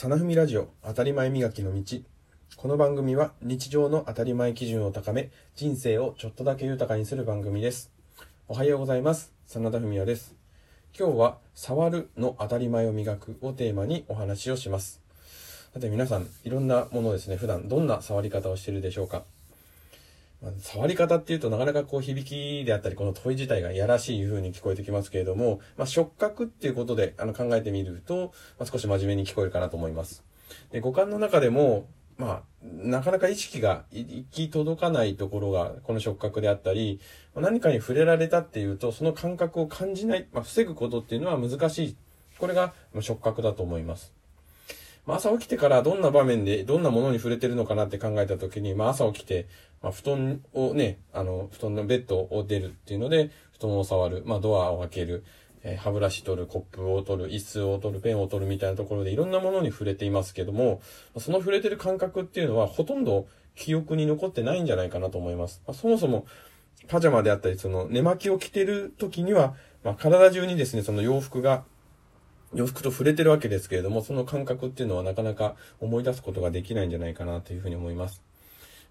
サナフミラジオ当たり前磨きの道。この番組は日常の当たり前基準を高め、人生をちょっとだけ豊かにする番組です。おはようございます。真田文也です。今日は、触るの当たり前を磨くをテーマにお話をします。さて皆さん、いろんなものですね、普段どんな触り方をしているでしょうか触り方っていうとなかなかこう響きであったり、この問い自体がいやらしい風に聞こえてきますけれども、まあ、触覚っていうことであの考えてみると、まあ、少し真面目に聞こえるかなと思います。で五感の中でも、まあ、なかなか意識が行き届かないところがこの触覚であったり、何かに触れられたっていうと、その感覚を感じない、まあ、防ぐことっていうのは難しい。これが触覚だと思います。まあ、朝起きてからどんな場面でどんなものに触れてるのかなって考えたときに、まあ、朝起きて、まあ、布団をね、あの、布団のベッドを出るっていうので、布団を触る、まあ、ドアを開ける、えー、歯ブラシ取る、コップを取る、椅子を取る、ペンを取るみたいなところでいろんなものに触れていますけども、その触れてる感覚っていうのはほとんど記憶に残ってないんじゃないかなと思います。まあ、そもそも、パジャマであったり、その寝巻きを着てる時には、まあ、体中にですね、その洋服が洋服と触れてるわけですけれども、その感覚っていうのはなかなか思い出すことができないんじゃないかなというふうに思います。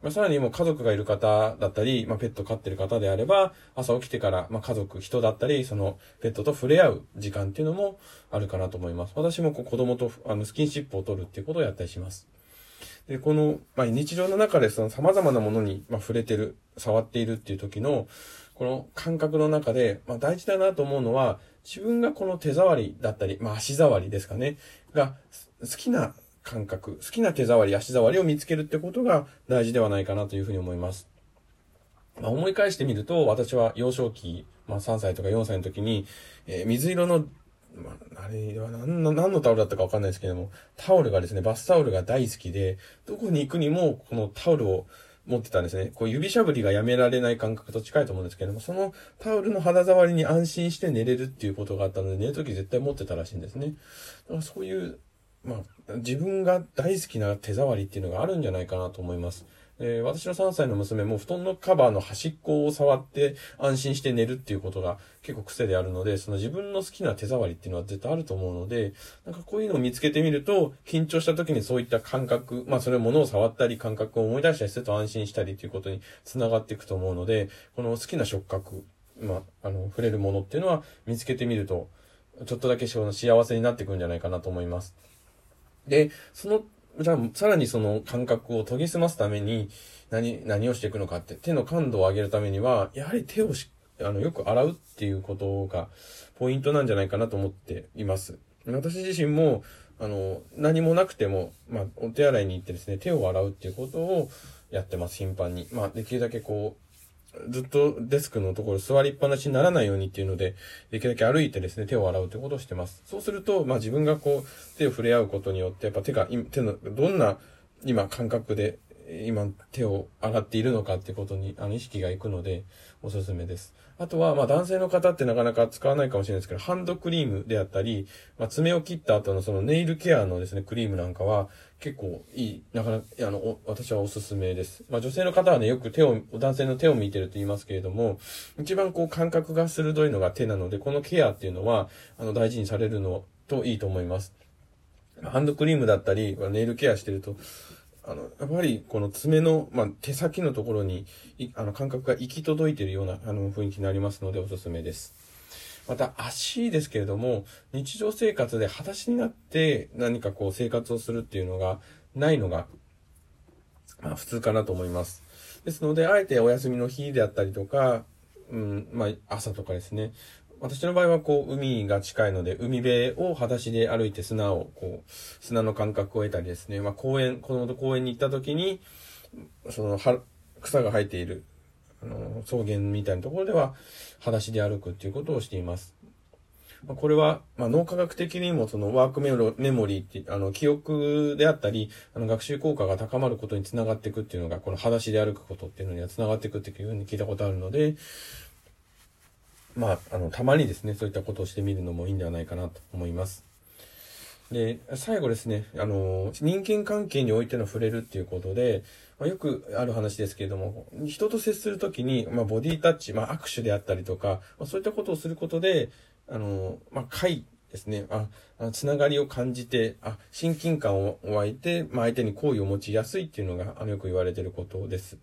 まあ、さらにもう家族がいる方だったり、まあ、ペット飼ってる方であれば、朝起きてから、まあ、家族、人だったり、そのペットと触れ合う時間っていうのもあるかなと思います。私もこう子供とあのスキンシップを取るっていうことをやったりします。で、この、まあ、日常の中でその様々なものに、まあ、触れてる、触っているっていう時の、この感覚の中で、まあ、大事だなと思うのは、自分がこの手触りだったり、まあ、足触りですかね、が好きな感覚、好きな手触り、足触りを見つけるってことが大事ではないかなというふうに思います。まあ、思い返してみると、私は幼少期、まあ、3歳とか4歳の時に、えー、水色のまあ、あれは何の、何のタオルだったかわかんないですけども、タオルがですね、バスタオルが大好きで、どこに行くにも、このタオルを持ってたんですね。こう指しゃぶりがやめられない感覚と近いと思うんですけれども、そのタオルの肌触りに安心して寝れるっていうことがあったので、寝るとき絶対持ってたらしいんですね。だからそういう、まあ、自分が大好きな手触りっていうのがあるんじゃないかなと思います。えー、私の3歳の娘も布団のカバーの端っこを触って安心して寝るっていうことが結構癖であるので、その自分の好きな手触りっていうのは絶対あると思うので、なんかこういうのを見つけてみると、緊張した時にそういった感覚、まあそれ物を触ったり感覚を思い出したりすると安心したりということに繋がっていくと思うので、この好きな触覚、まあ、あの、触れるものっていうのは見つけてみると、ちょっとだけ幸せになっていくんじゃないかなと思います。で、そのじゃあ、さらにその感覚を研ぎ澄ますために、何、何をしていくのかって、手の感度を上げるためには、やはり手をし、あの、よく洗うっていうことが、ポイントなんじゃないかなと思っています。私自身も、あの、何もなくても、まあ、お手洗いに行ってですね、手を洗うっていうことをやってます、頻繁に。まあ、できるだけこう、ずっとデスクのところ座りっぱなしにならないようにっていうので、できるだけ歩いてですね、手を洗うということをしてます。そうすると、まあ自分がこう、手を触れ合うことによって、やっぱ手が、手の、どんな今感覚で今手を洗っているのかってことに、あの、意識がいくので、おすすめです。あとは、まあ、男性の方ってなかなか使わないかもしれないですけど、ハンドクリームであったり、まあ、爪を切った後のそのネイルケアのですね、クリームなんかは、結構いい、なかなか、あの、私はおすすめです。まあ、女性の方はね、よく手を、男性の手を見てると言いますけれども、一番こう感覚が鋭いのが手なので、このケアっていうのは、あの、大事にされるのといいと思います。ハンドクリームだったり、ネイルケアしてると、あの、やっぱりこの爪の、まあ、手先のところに、あの、感覚が行き届いているような、あの、雰囲気になりますのでおすすめです。また、足ですけれども、日常生活で裸足になって何かこう生活をするっていうのがないのが、まあ、普通かなと思います。ですので、あえてお休みの日であったりとか、うん、まあ、朝とかですね、私の場合はこう、海が近いので、海辺を裸足で歩いて砂を、こう、砂の感覚を得たりですね、まあ公園、子供と公園に行った時に、その、草が生えている、あの、草原みたいなところでは、裸足で歩くっていうことをしています。ま、これは、まあ、脳科学的にもそのワークメロメモリーって、あの、記憶であったり、あの、学習効果が高まることにつながっていくっていうのが、この裸足で歩くことっていうのにはつながっていくっていうふうに聞いたことあるので、まあ、あの、たまにですね、そういったことをしてみるのもいいんではないかなと思います。で、最後ですね、あの、人間関係においての触れるっていうことで、まあ、よくある話ですけれども、人と接するときに、まあ、ボディタッチ、まあ、握手であったりとか、まあ、そういったことをすることで、あの、まあ、快、ですね、あ、あつながりを感じて、あ、親近感を湧いて、まあ、相手に好意を持ちやすいっていうのが、あの、よく言われていることです。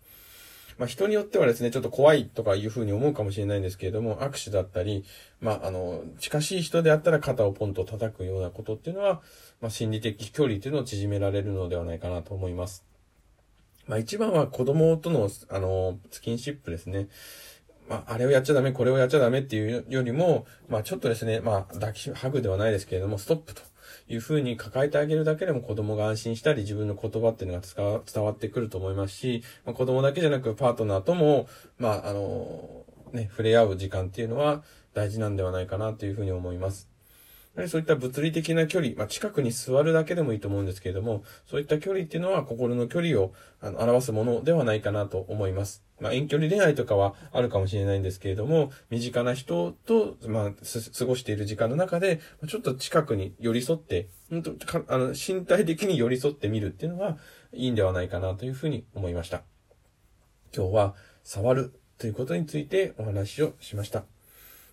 まあ、人によってはですね、ちょっと怖いとかいうふうに思うかもしれないんですけれども、握手だったり、まあ、あの、近しい人であったら肩をポンと叩くようなことっていうのは、まあ、心理的距離っていうのを縮められるのではないかなと思います。まあ、一番は子供との、あの、スキンシップですね。まあ、あれをやっちゃダメ、これをやっちゃダメっていうよりも、まあ、ちょっとですね、まあ、抱きし、ハグではないですけれども、ストップというふうに抱えてあげるだけでも子供が安心したり、自分の言葉っていうのが伝わってくると思いますし、まあ、子供だけじゃなくパートナーとも、まあ、あの、ね、触れ合う時間っていうのは大事なんではないかなというふうに思います。そういった物理的な距離、まあ、近くに座るだけでもいいと思うんですけれども、そういった距離っていうのは心の距離をあの表すものではないかなと思います。まあ、遠距離恋愛とかはあるかもしれないんですけれども、身近な人と、まあ、過ごしている時間の中で、ちょっと近くに寄り添って、本当かあの身体的に寄り添ってみるっていうのがいいんではないかなというふうに思いました。今日は、触るということについてお話をしました。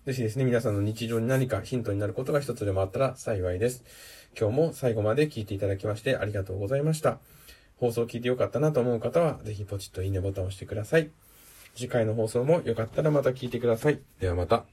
ぜひですね、皆さんの日常に何かヒントになることが一つでもあったら幸いです。今日も最後まで聞いていただきましてありがとうございました。放送を聞いてよかったなと思う方は、ぜひポチッといいねボタンを押してください。次回の放送もよかったらまた聞いてください。ではまた。